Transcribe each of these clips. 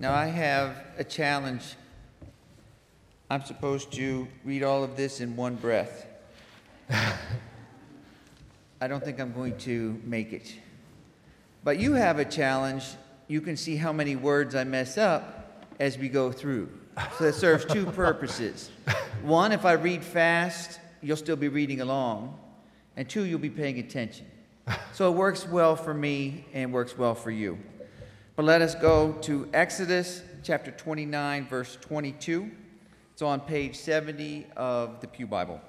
Now, I have a challenge. I'm supposed to read all of this in one breath. I don't think I'm going to make it. But you have a challenge. You can see how many words I mess up as we go through. So that serves two purposes. One, if I read fast, you'll still be reading along. And two, you'll be paying attention. So it works well for me and works well for you. But let us go to Exodus chapter 29, verse 22. It's on page 70 of the Pew Bible.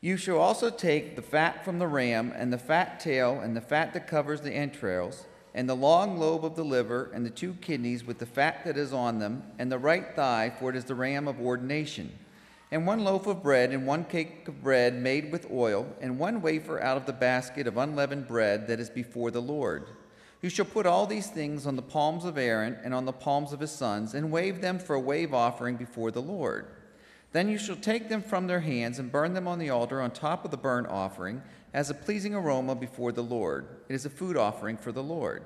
You shall also take the fat from the ram, and the fat tail, and the fat that covers the entrails, and the long lobe of the liver, and the two kidneys with the fat that is on them, and the right thigh, for it is the ram of ordination. And one loaf of bread, and one cake of bread made with oil, and one wafer out of the basket of unleavened bread that is before the Lord. You shall put all these things on the palms of Aaron and on the palms of his sons, and wave them for a wave offering before the Lord. Then you shall take them from their hands and burn them on the altar on top of the burnt offering as a pleasing aroma before the Lord. It is a food offering for the Lord.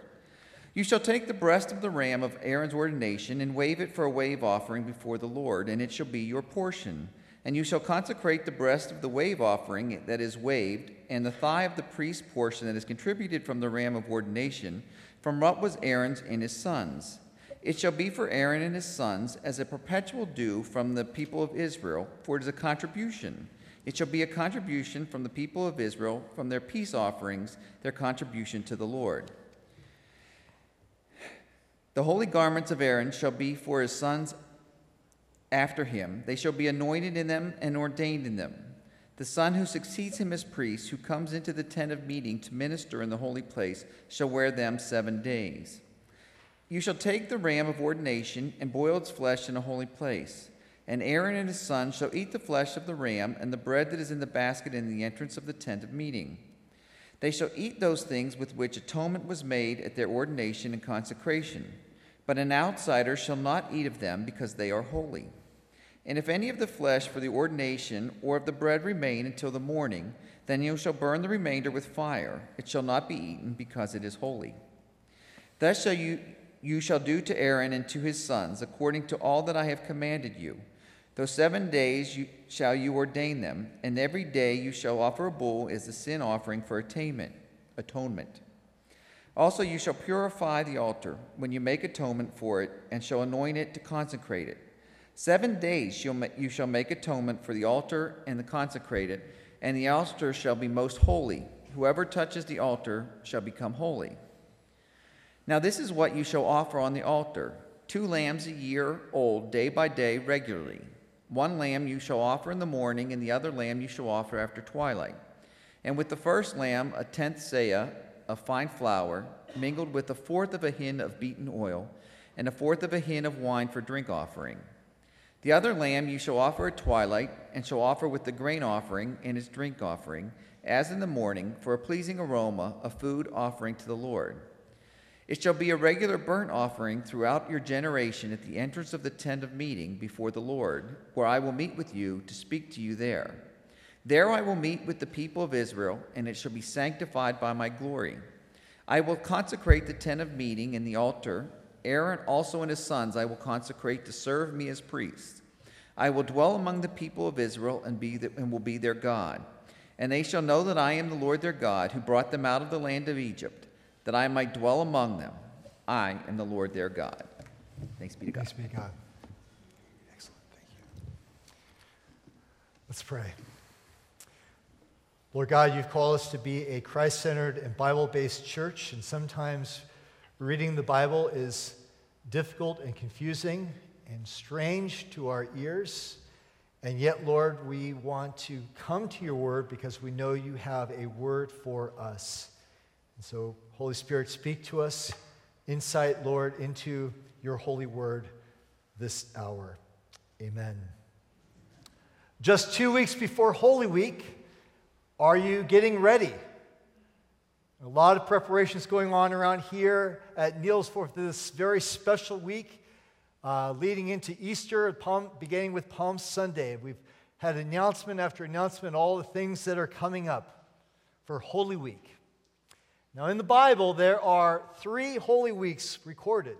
You shall take the breast of the ram of Aaron's ordination and wave it for a wave offering before the Lord, and it shall be your portion. And you shall consecrate the breast of the wave offering that is waved, and the thigh of the priest's portion that is contributed from the ram of ordination, from what was Aaron's and his sons. It shall be for Aaron and his sons as a perpetual due from the people of Israel, for it is a contribution. It shall be a contribution from the people of Israel, from their peace offerings, their contribution to the Lord. The holy garments of Aaron shall be for his sons after him. They shall be anointed in them and ordained in them. The son who succeeds him as priest, who comes into the tent of meeting to minister in the holy place, shall wear them seven days. You shall take the ram of ordination and boil its flesh in a holy place. And Aaron and his sons shall eat the flesh of the ram and the bread that is in the basket in the entrance of the tent of meeting. They shall eat those things with which atonement was made at their ordination and consecration. But an outsider shall not eat of them because they are holy. And if any of the flesh for the ordination or of the bread remain until the morning, then you shall burn the remainder with fire. It shall not be eaten because it is holy. Thus shall you you shall do to Aaron and to his sons, according to all that I have commanded you. Those seven days you, shall you ordain them, and every day you shall offer a bull as a sin offering for attainment, atonement. Also, you shall purify the altar when you make atonement for it, and shall anoint it to consecrate it. Seven days you shall make atonement for the altar and the consecrate it, and the altar shall be most holy. Whoever touches the altar shall become holy. Now, this is what you shall offer on the altar two lambs a year old, day by day, regularly. One lamb you shall offer in the morning, and the other lamb you shall offer after twilight. And with the first lamb, a tenth seah of fine flour, mingled with a fourth of a hin of beaten oil, and a fourth of a hin of wine for drink offering. The other lamb you shall offer at twilight, and shall offer with the grain offering and its drink offering, as in the morning, for a pleasing aroma, a food offering to the Lord. It shall be a regular burnt offering throughout your generation at the entrance of the tent of meeting before the Lord, where I will meet with you to speak to you there. There I will meet with the people of Israel, and it shall be sanctified by my glory. I will consecrate the tent of meeting and the altar. Aaron also and his sons I will consecrate to serve me as priests. I will dwell among the people of Israel and, be the, and will be their God. And they shall know that I am the Lord their God, who brought them out of the land of Egypt that I might dwell among them. I am the Lord their God. Thanks be to God. Thanks be to God. Excellent. Thank you. Let's pray. Lord God, you've called us to be a Christ centered and Bible based church, and sometimes reading the Bible is difficult and confusing and strange to our ears. And yet, Lord, we want to come to your word because we know you have a word for us. And so, Holy Spirit, speak to us insight, Lord, into your holy word this hour. Amen. Just two weeks before Holy Week, are you getting ready? A lot of preparations going on around here at Neil's for this very special week uh, leading into Easter, Palm, beginning with Palm Sunday. We've had announcement after announcement, all the things that are coming up for Holy Week. Now, in the Bible, there are three Holy Weeks recorded.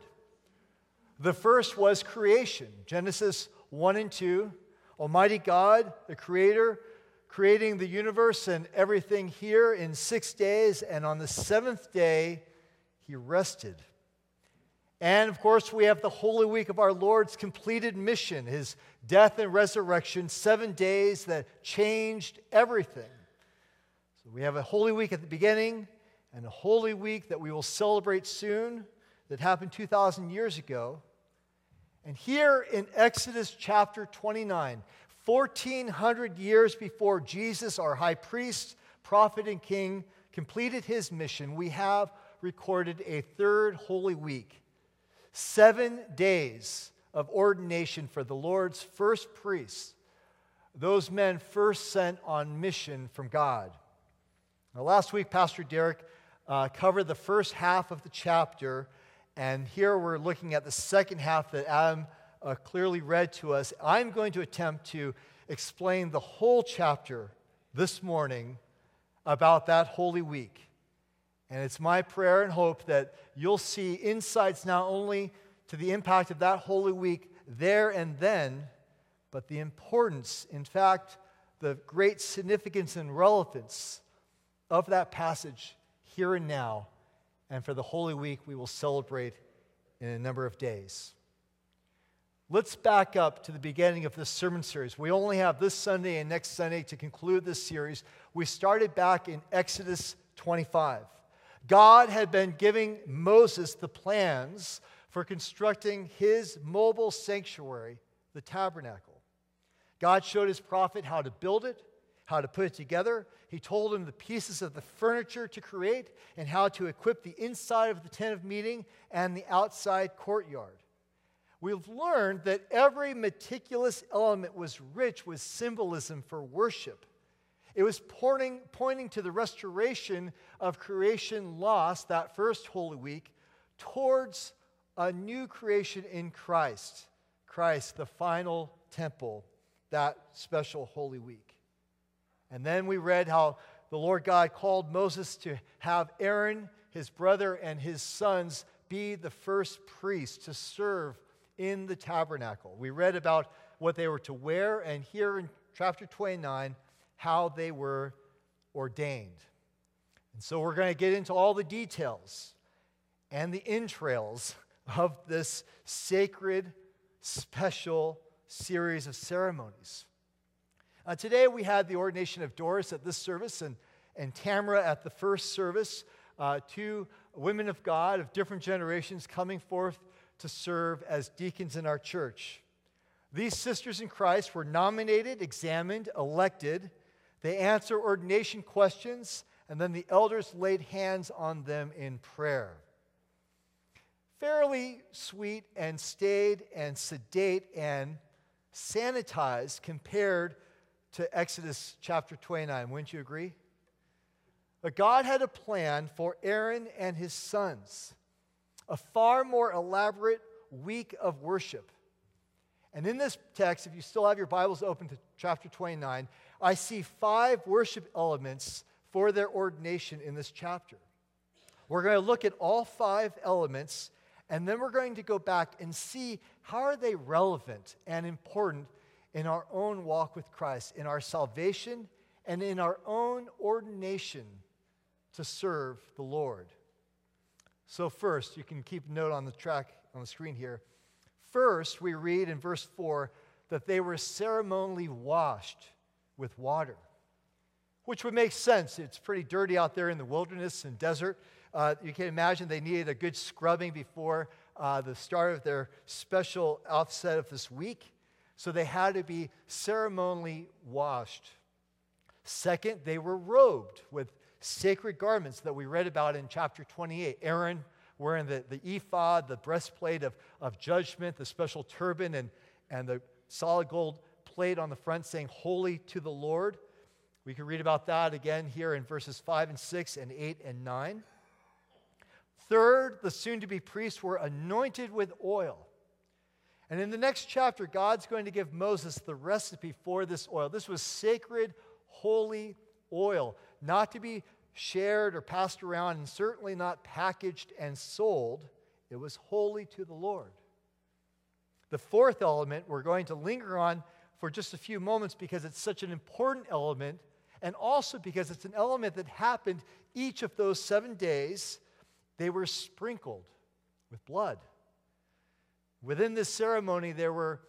The first was creation Genesis 1 and 2. Almighty God, the Creator, creating the universe and everything here in six days, and on the seventh day, He rested. And of course, we have the Holy Week of our Lord's completed mission, His death and resurrection, seven days that changed everything. So we have a Holy Week at the beginning and a Holy Week that we will celebrate soon that happened 2,000 years ago. And here in Exodus chapter 29, 1400 years before Jesus, our high priest, prophet, and king, completed his mission, we have recorded a third Holy Week. Seven days of ordination for the Lord's first priests, those men first sent on mission from God. Now, last week, Pastor Derek uh, covered the first half of the chapter and here we're looking at the second half that Adam uh, clearly read to us. I'm going to attempt to explain the whole chapter this morning about that Holy Week. And it's my prayer and hope that you'll see insights not only to the impact of that Holy Week there and then, but the importance, in fact, the great significance and relevance of that passage here and now and for the Holy Week we will celebrate in a number of days. Let's back up to the beginning of this sermon series. We only have this Sunday and next Sunday to conclude this series. We started back in Exodus 25. God had been giving Moses the plans for constructing his mobile sanctuary, the tabernacle. God showed his prophet how to build it, how to put it together. He told him the pieces of the furniture to create and how to equip the inside of the tent of meeting and the outside courtyard. We've learned that every meticulous element was rich with symbolism for worship. It was pointing, pointing to the restoration of creation lost that first Holy Week towards a new creation in Christ. Christ, the final temple, that special Holy Week. And then we read how the Lord God called Moses to have Aaron, his brother, and his sons be the first priests to serve in the tabernacle. We read about what they were to wear, and here in chapter 29, how they were ordained. And so we're going to get into all the details and the entrails of this sacred, special series of ceremonies. Uh, today we had the ordination of Doris at this service and, and Tamara at the first service, uh, two women of God of different generations coming forth to serve as deacons in our church. These sisters in Christ were nominated, examined, elected. They answer ordination questions, and then the elders laid hands on them in prayer. Fairly sweet and staid and sedate and sanitized compared to Exodus chapter 29. Wouldn't you agree? But God had a plan for Aaron and his sons, a far more elaborate week of worship. And in this text, if you still have your Bibles open to chapter 29, I see five worship elements for their ordination in this chapter. We're going to look at all five elements, and then we're going to go back and see how are they relevant and important in our own walk with Christ, in our salvation, and in our own ordination to serve the Lord. So, first, you can keep note on the track on the screen here. First, we read in verse 4 that they were ceremonially washed with water, which would make sense. It's pretty dirty out there in the wilderness and desert. Uh, you can imagine they needed a good scrubbing before uh, the start of their special offset of this week. So they had to be ceremonially washed. Second, they were robed with sacred garments that we read about in chapter 28. Aaron wearing the, the ephod, the breastplate of, of judgment, the special turban, and, and the solid gold plate on the front saying, Holy to the Lord. We can read about that again here in verses 5 and 6 and 8 and 9. Third, the soon to be priests were anointed with oil. And in the next chapter, God's going to give Moses the recipe for this oil. This was sacred, holy oil, not to be shared or passed around, and certainly not packaged and sold. It was holy to the Lord. The fourth element we're going to linger on for just a few moments because it's such an important element, and also because it's an element that happened each of those seven days. They were sprinkled with blood. Within this ceremony, there were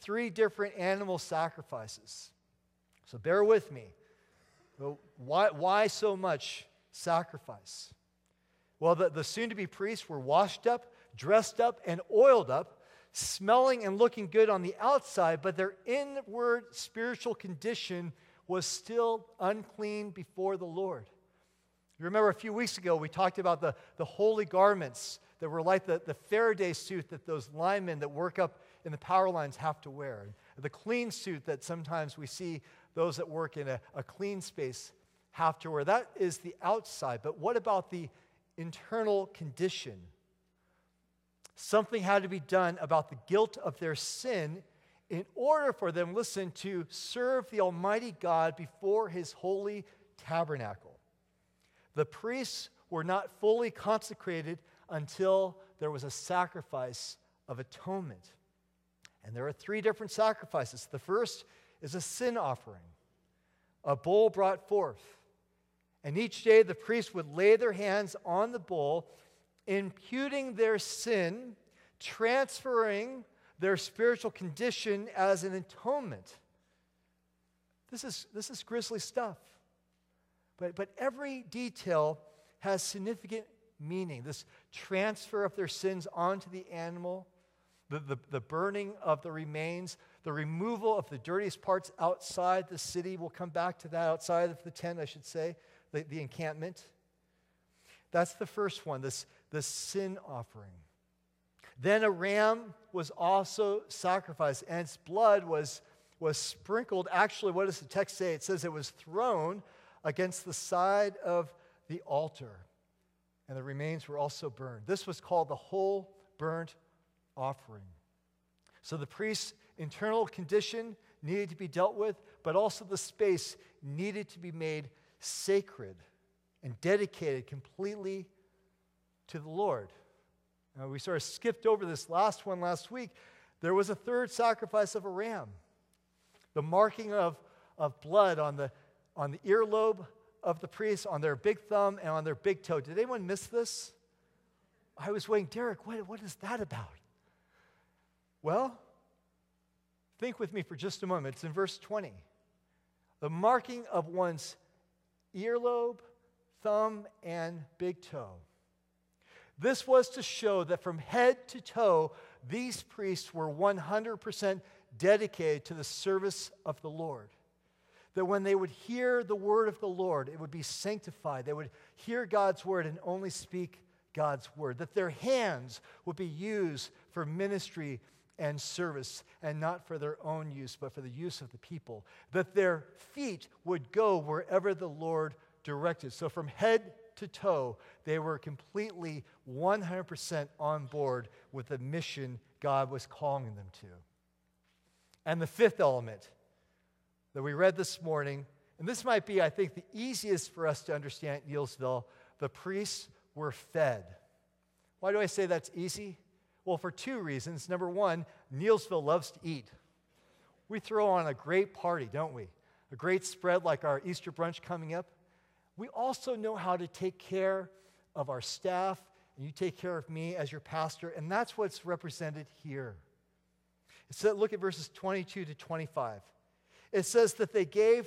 three different animal sacrifices. So bear with me. Why, why so much sacrifice? Well, the, the soon to be priests were washed up, dressed up, and oiled up, smelling and looking good on the outside, but their inward spiritual condition was still unclean before the Lord. You remember a few weeks ago, we talked about the, the holy garments that were like the, the Faraday suit that those linemen that work up in the power lines have to wear, the clean suit that sometimes we see those that work in a, a clean space have to wear. That is the outside. But what about the internal condition? Something had to be done about the guilt of their sin in order for them, listen, to serve the Almighty God before His holy tabernacle. The priests were not fully consecrated until there was a sacrifice of atonement. And there are three different sacrifices. The first is a sin offering, a bull brought forth. And each day the priest would lay their hands on the bull, imputing their sin, transferring their spiritual condition as an atonement. This is, this is grisly stuff. But, but every detail has significant meaning. This transfer of their sins onto the animal, the, the, the, burning of the remains, the removal of the dirtiest parts outside the city. We'll come back to that, outside of the tent, I should say, the, the encampment. That's the first one, this, this sin offering. Then a ram was also sacrificed, and its blood was, was sprinkled. Actually, what does the text say? It says it was thrown against the side of the altar, and the remains were also burned. This was called the whole burnt offering. So the priest's internal condition needed to be dealt with, but also the space needed to be made sacred and dedicated completely to the Lord. Now, we sort of skipped over this last one last week. There was a third sacrifice of a ram, the marking of, of blood on the, on the earlobe of the priest, on their big thumb, and on their big toe. Did anyone miss this? I was waiting, Derek, what, what is that about? Well, think with me for just a moment. It's in verse 20. The marking of one's earlobe, thumb, and big toe. This was to show that from head to toe, these priests were 100% dedicated to the service of the Lord. That when they would hear the word of the Lord, it would be sanctified. They would hear God's word and only speak God's word. That their hands would be used for ministry and service, and not for their own use, but for the use of the people. That their feet would go wherever the Lord directed. So from head to toe, they were completely 100% on board with the mission God was calling them to. And the fifth element that we read this morning, and this might be, I think, the easiest for us to understand at Neelsville the priests were fed. Why do I say that's easy? Well, for two reasons. Number one, Neelsville loves to eat. We throw on a great party, don't we? A great spread like our Easter brunch coming up. We also know how to take care of our staff, and you take care of me as your pastor, and that's what's represented here. It said, look at verses 22 to 25. It says that they gave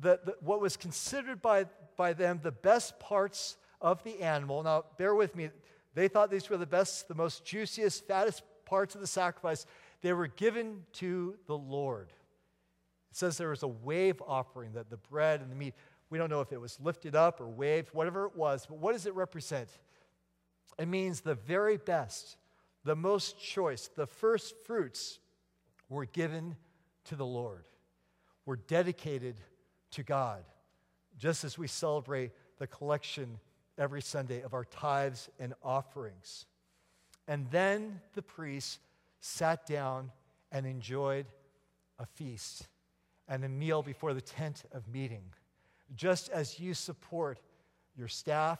the, the, what was considered by, by them the best parts of the animal. Now, bear with me. They thought these were the best, the most juiciest, fattest parts of the sacrifice. They were given to the Lord. It says there was a wave offering, that the bread and the meat, we don't know if it was lifted up or waved, whatever it was, but what does it represent? It means the very best, the most choice, the first fruits were given to the Lord, were dedicated to God, just as we celebrate the collection every Sunday of our tithes and offerings. And then the priests sat down and enjoyed a feast and a meal before the tent of meeting, just as you support your staff,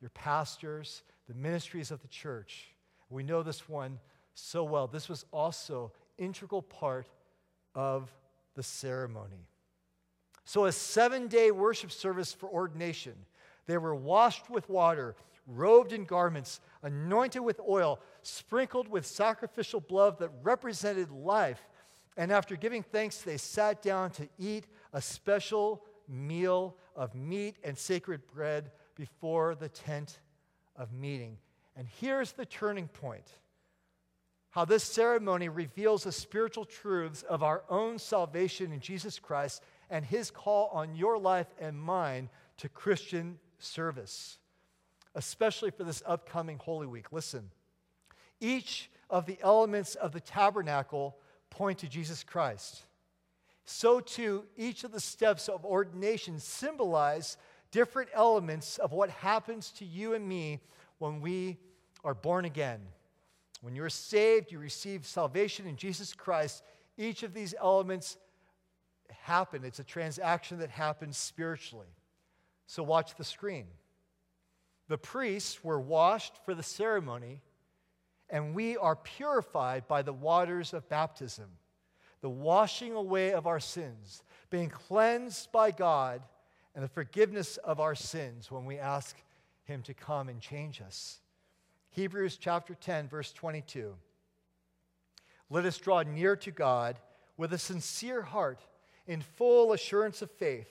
your pastors, the ministries of the church. We know this one so well. This was also integral part of the ceremony. So, a seven day worship service for ordination. They were washed with water, robed in garments, anointed with oil, sprinkled with sacrificial blood that represented life. And after giving thanks, they sat down to eat a special meal of meat and sacred bread before the tent of meeting. And here's the turning point how this ceremony reveals the spiritual truths of our own salvation in Jesus Christ and his call on your life and mine to Christian service, especially for this upcoming Holy Week. Listen, each of the elements of the tabernacle point to Jesus Christ. So, too, each of the steps of ordination symbolize different elements of what happens to you and me when we are born again. When you're saved, you receive salvation in Jesus Christ. Each of these elements happen. It's a transaction that happens spiritually. So watch the screen. The priests were washed for the ceremony, and we are purified by the waters of baptism, the washing away of our sins, being cleansed by God, and the forgiveness of our sins when we ask Him to come and change us. Hebrews chapter 10, verse 22. Let us draw near to God with a sincere heart, in full assurance of faith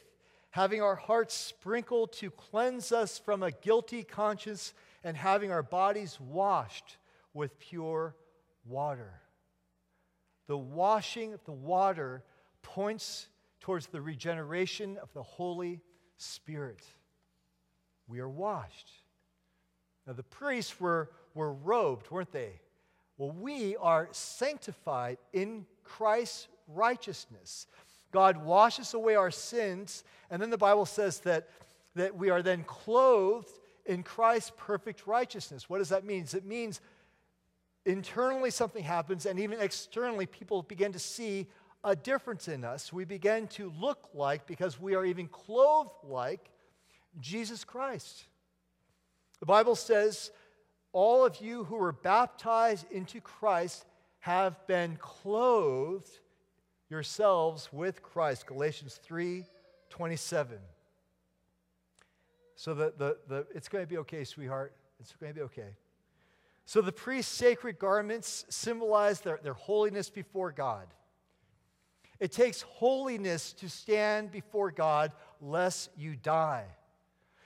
having our hearts sprinkled to cleanse us from a guilty conscience, and having our bodies washed with pure water. The washing of the water points towards the regeneration of the Holy Spirit. We are washed. Now, the priests were, were robed, weren't they? Well, we are sanctified in Christ's righteousness. God washes away our sins, and then the Bible says that, that we are then clothed in Christ's perfect righteousness. What does that mean? It means internally something happens, and even externally, people begin to see a difference in us. We begin to look like, because we are even clothed like, Jesus Christ. The Bible says, All of you who were baptized into Christ have been clothed yourselves with Christ. Galatians 3 27. So the, the, the, it's going to be okay, sweetheart. It's going to be okay. So the priest's sacred garments symbolize their, their holiness before God. It takes holiness to stand before God lest you die.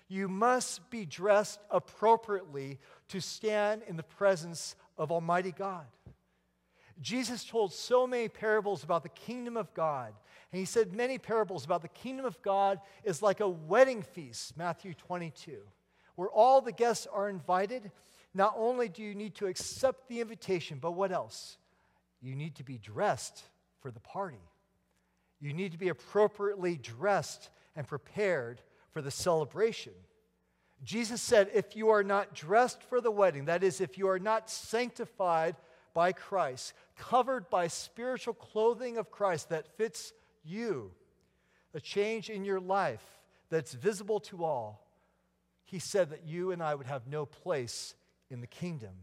You must be dressed appropriately to stand in the presence of Almighty God. Jesus told so many parables about the kingdom of God. And he said many parables about the kingdom of God is like a wedding feast, Matthew 22, where all the guests are invited. Not only do you need to accept the invitation, but what else? You need to be dressed for the party. You need to be appropriately dressed and prepared for the celebration. Jesus said, if you are not dressed for the wedding, that is, if you are not sanctified by Christ, covered by spiritual clothing of Christ that fits you, a change in your life that's visible to all, he said that you and I would have no place in the kingdom.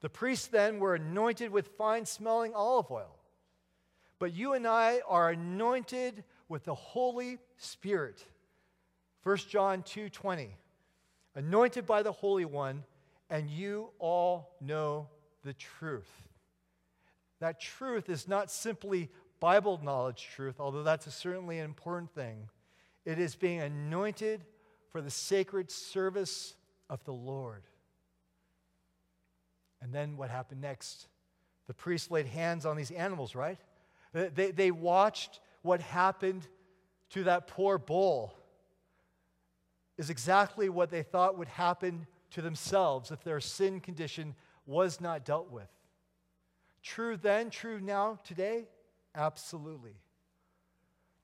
The priests then were anointed with fine smelling olive oil. But you and I are anointed with the Holy Spirit. 1 John 2:20. Anointed by the Holy One, and you all know the truth. That truth is not simply Bible knowledge truth, although that's certainly an important thing. It is being anointed for the sacred service of the Lord. And then what happened next? The priest laid hands on these animals, right? They, they watched what happened to that poor bull, is exactly what they thought would happen to themselves if their sin condition was not dealt with. True then, true now, today? Absolutely.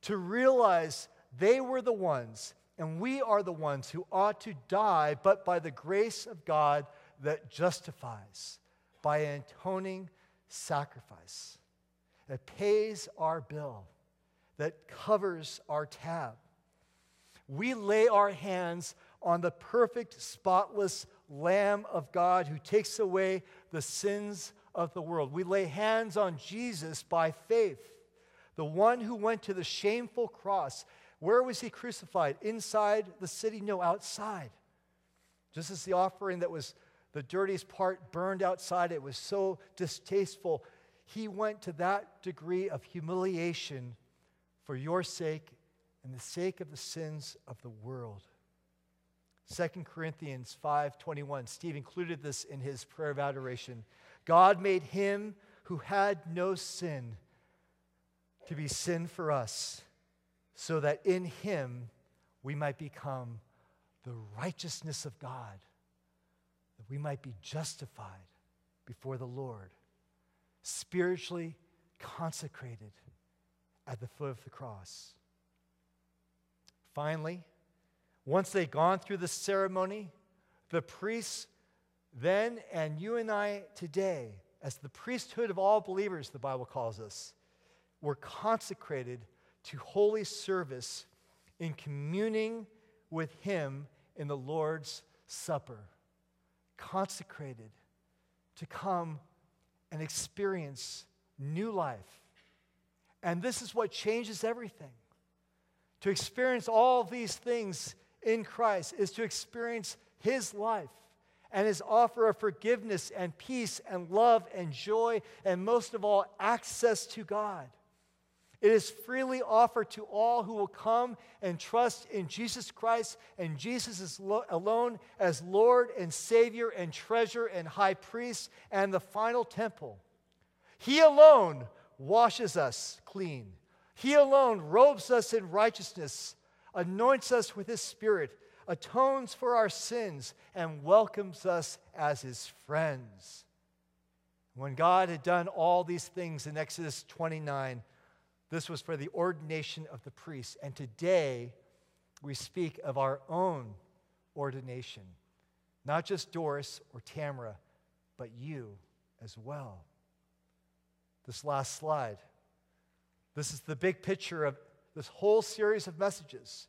To realize they were the ones, and we are the ones who ought to die, but by the grace of God that justifies, by atoning sacrifice that pays our bill, that covers our tab. we lay our hands on the perfect, spotless Lamb of God who takes away the sins of the world. We lay hands on Jesus by faith, the one who went to the shameful cross. Where was he crucified? Inside the city? No, outside. Just as the offering that was the dirtiest part burned outside, it was so distasteful. He went to that degree of humiliation for your sake and the sake of the sins of the world. 2 Corinthians 5:21 Steve included this in his prayer of adoration. God made him who had no sin to be sin for us so that in him we might become the righteousness of God that we might be justified before the Lord spiritually consecrated at the foot of the cross Finally, once they'd gone through the ceremony, the priests then and you and I today, as the priesthood of all believers, the Bible calls us, were consecrated to holy service in communing with Him in the Lord's Supper. Consecrated to come and experience new life. And this is what changes everything. To experience all these things in Christ is to experience His life and His offer of forgiveness and peace and love and joy, and most of all, access to God. It is freely offered to all who will come and trust in Jesus Christ and Jesus is lo- alone as Lord and Savior and treasure and high priest and the final temple. He alone washes us clean. He alone robes us in righteousness, anoints us with His Spirit, atones for our sins, and welcomes us as His friends. When God had done all these things in Exodus 29, this was for the ordination of the priests. And today, we speak of our own ordination. Not just Doris or Tamara, but you as well. This last slide. This is the big picture of this whole series of messages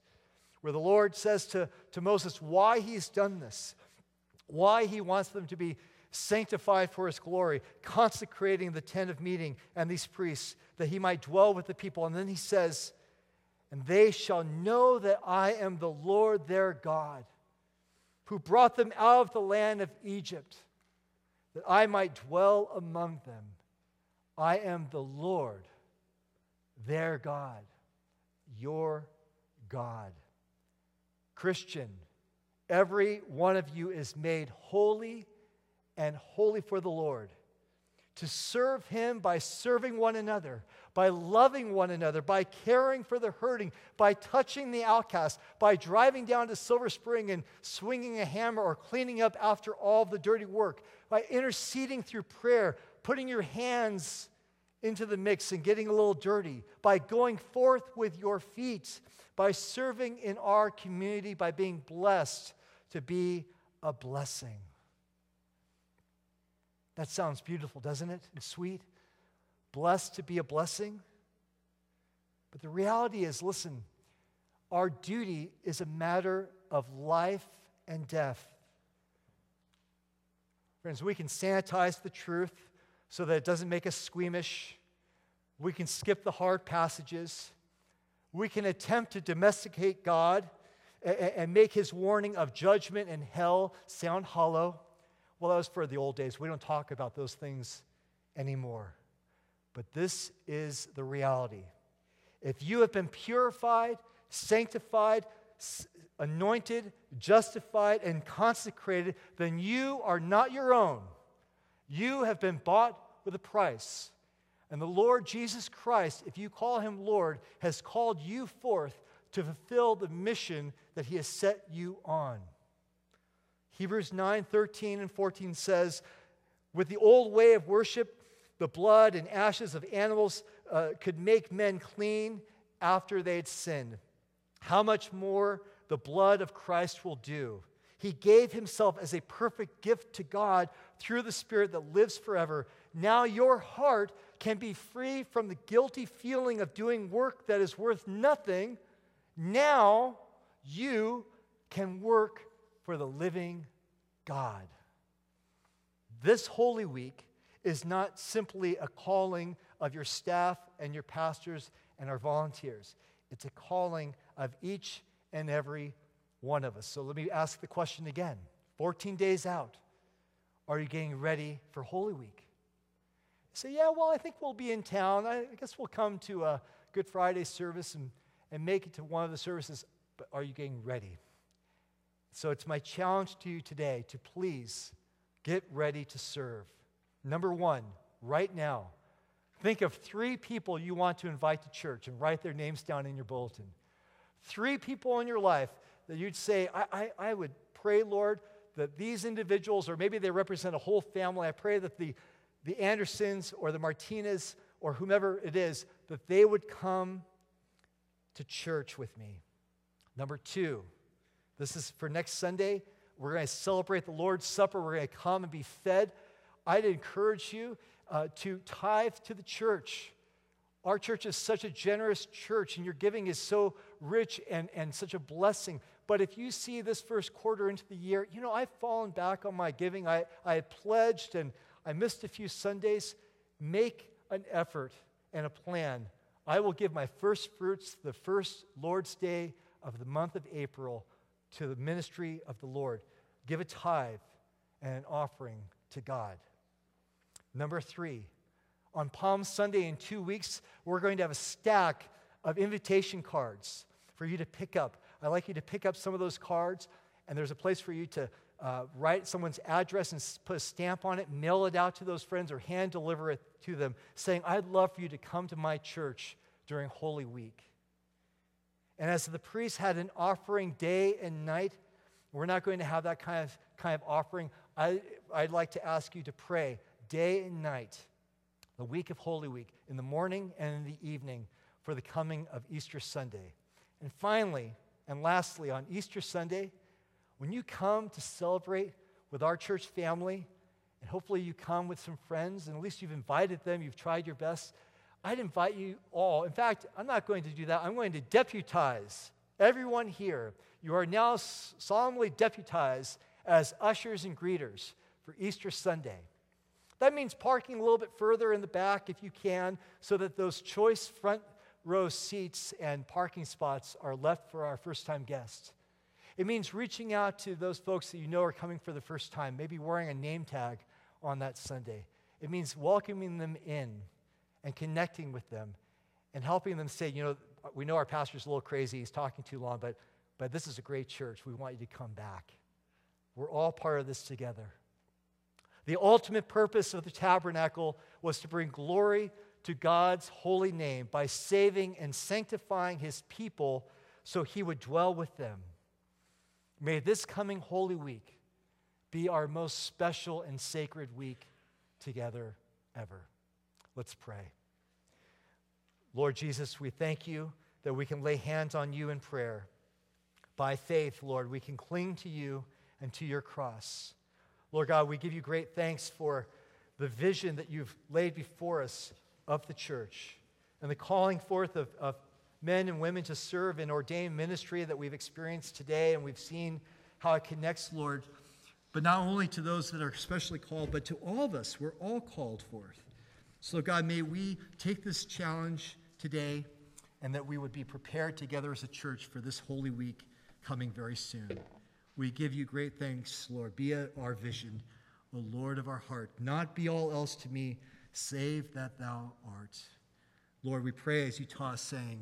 where the Lord says to, to Moses why he's done this, why he wants them to be sanctified for his glory, consecrating the tent of meeting and these priests that he might dwell with the people. And then he says, And they shall know that I am the Lord their God, who brought them out of the land of Egypt, that I might dwell among them. I am the Lord their God, your God. Christian, every one of you is made holy and holy for the Lord. To serve Him by serving one another, by loving one another, by caring for the hurting, by touching the outcast, by driving down to Silver Spring and swinging a hammer or cleaning up after all the dirty work, by interceding through prayer, putting your hands into the mix and getting a little dirty, by going forth with your feet, by serving in our community, by being blessed to be a blessing. That sounds beautiful, doesn't it? And sweet. Blessed to be a blessing. But the reality is listen, our duty is a matter of life and death. Friends, we can sanitize the truth so that it doesn't make us squeamish. We can skip the hard passages. We can attempt to domesticate God and make his warning of judgment and hell sound hollow. Well, that was for the old days. We don't talk about those things anymore. But this is the reality. If you have been purified, sanctified, anointed, justified, and consecrated, then you are not your own. You have been bought with a price. And the Lord Jesus Christ, if you call him Lord, has called you forth to fulfill the mission that he has set you on. Hebrews 9 13 and 14 says, With the old way of worship, the blood and ashes of animals uh, could make men clean after they had sinned. How much more the blood of Christ will do? He gave himself as a perfect gift to God through the Spirit that lives forever. Now your heart can be free from the guilty feeling of doing work that is worth nothing. Now you can work for the living God. This Holy Week is not simply a calling of your staff and your pastors and our volunteers, it's a calling of each and every one of us. So let me ask the question again 14 days out, are you getting ready for Holy Week? Say, yeah, well, I think we'll be in town. I guess we'll come to a Good Friday service and, and make it to one of the services, but are you getting ready? So it's my challenge to you today to please get ready to serve. Number one, right now, think of three people you want to invite to church and write their names down in your bulletin. Three people in your life that you'd say, I, I, I would pray, Lord, that these individuals, or maybe they represent a whole family, I pray that the, the Andersons or the Martinez or whomever it is, that they would come to church with me. Number two, this is for next Sunday. We're going to celebrate the Lord's Supper. We're going to come and be fed. I'd encourage you uh, to tithe to the church. Our church is such a generous church, and your giving is so rich and, and such a blessing. But if you see this first quarter into the year, you know, I've fallen back on my giving. I, I had pledged and I missed a few Sundays. Make an effort and a plan. I will give my first fruits the first Lord's Day of the month of April to the ministry of the Lord. Give a tithe and an offering to God. Number three, on Palm Sunday in two weeks, we're going to have a stack of invitation cards for you to pick up. I'd like you to pick up some of those cards, and there's a place for you to uh, write someone's address and put a stamp on it, mail it out to those friends, or hand deliver it to them, saying, I'd love for you to come to my church during Holy Week. And as the priest had an offering day and night, we're not going to have that kind of, kind of offering. I, I'd like to ask you to pray day and night, the week of Holy Week, in the morning and in the evening, for the coming of Easter Sunday. And finally, and lastly, on Easter Sunday, when you come to celebrate with our church family, and hopefully you come with some friends, and at least you've invited them, you've tried your best, I'd invite you all. In fact, I'm not going to do that. I'm going to deputize everyone here. You are now solemnly deputized as ushers and greeters for Easter Sunday. That means parking a little bit further in the back if you can, so that those choice front row seats and parking spots are left for our first time guests. It means reaching out to those folks that you know are coming for the first time, maybe wearing a name tag on that Sunday. It means welcoming them in and connecting with them and helping them say, you know, we know our pastor's a little crazy, he's talking too long, but, but this is a great church. We want you to come back. We're all part of this together. The ultimate purpose of the tabernacle was to bring glory to God's holy name by saving and sanctifying his people so he would dwell with them. May this coming Holy Week be our most special and sacred week together ever. Let's pray. Lord Jesus, we thank you that we can lay hands on you in prayer. By faith, Lord, we can cling to you and to your cross. Lord God, we give you great thanks for the vision that you've laid before us of the church and the calling forth of, of men and women to serve in ordained ministry that we've experienced today, and we've seen how it connects, Lord, but not only to those that are especially called, but to all of us. We're all called forth. So, God, may we take this challenge today and that we would be prepared together as a church for this Holy Week coming very soon. We give you great thanks, Lord. Be our vision, O Lord of our heart. Not be all else to me, save that thou art. Lord, we pray as you taught us, saying,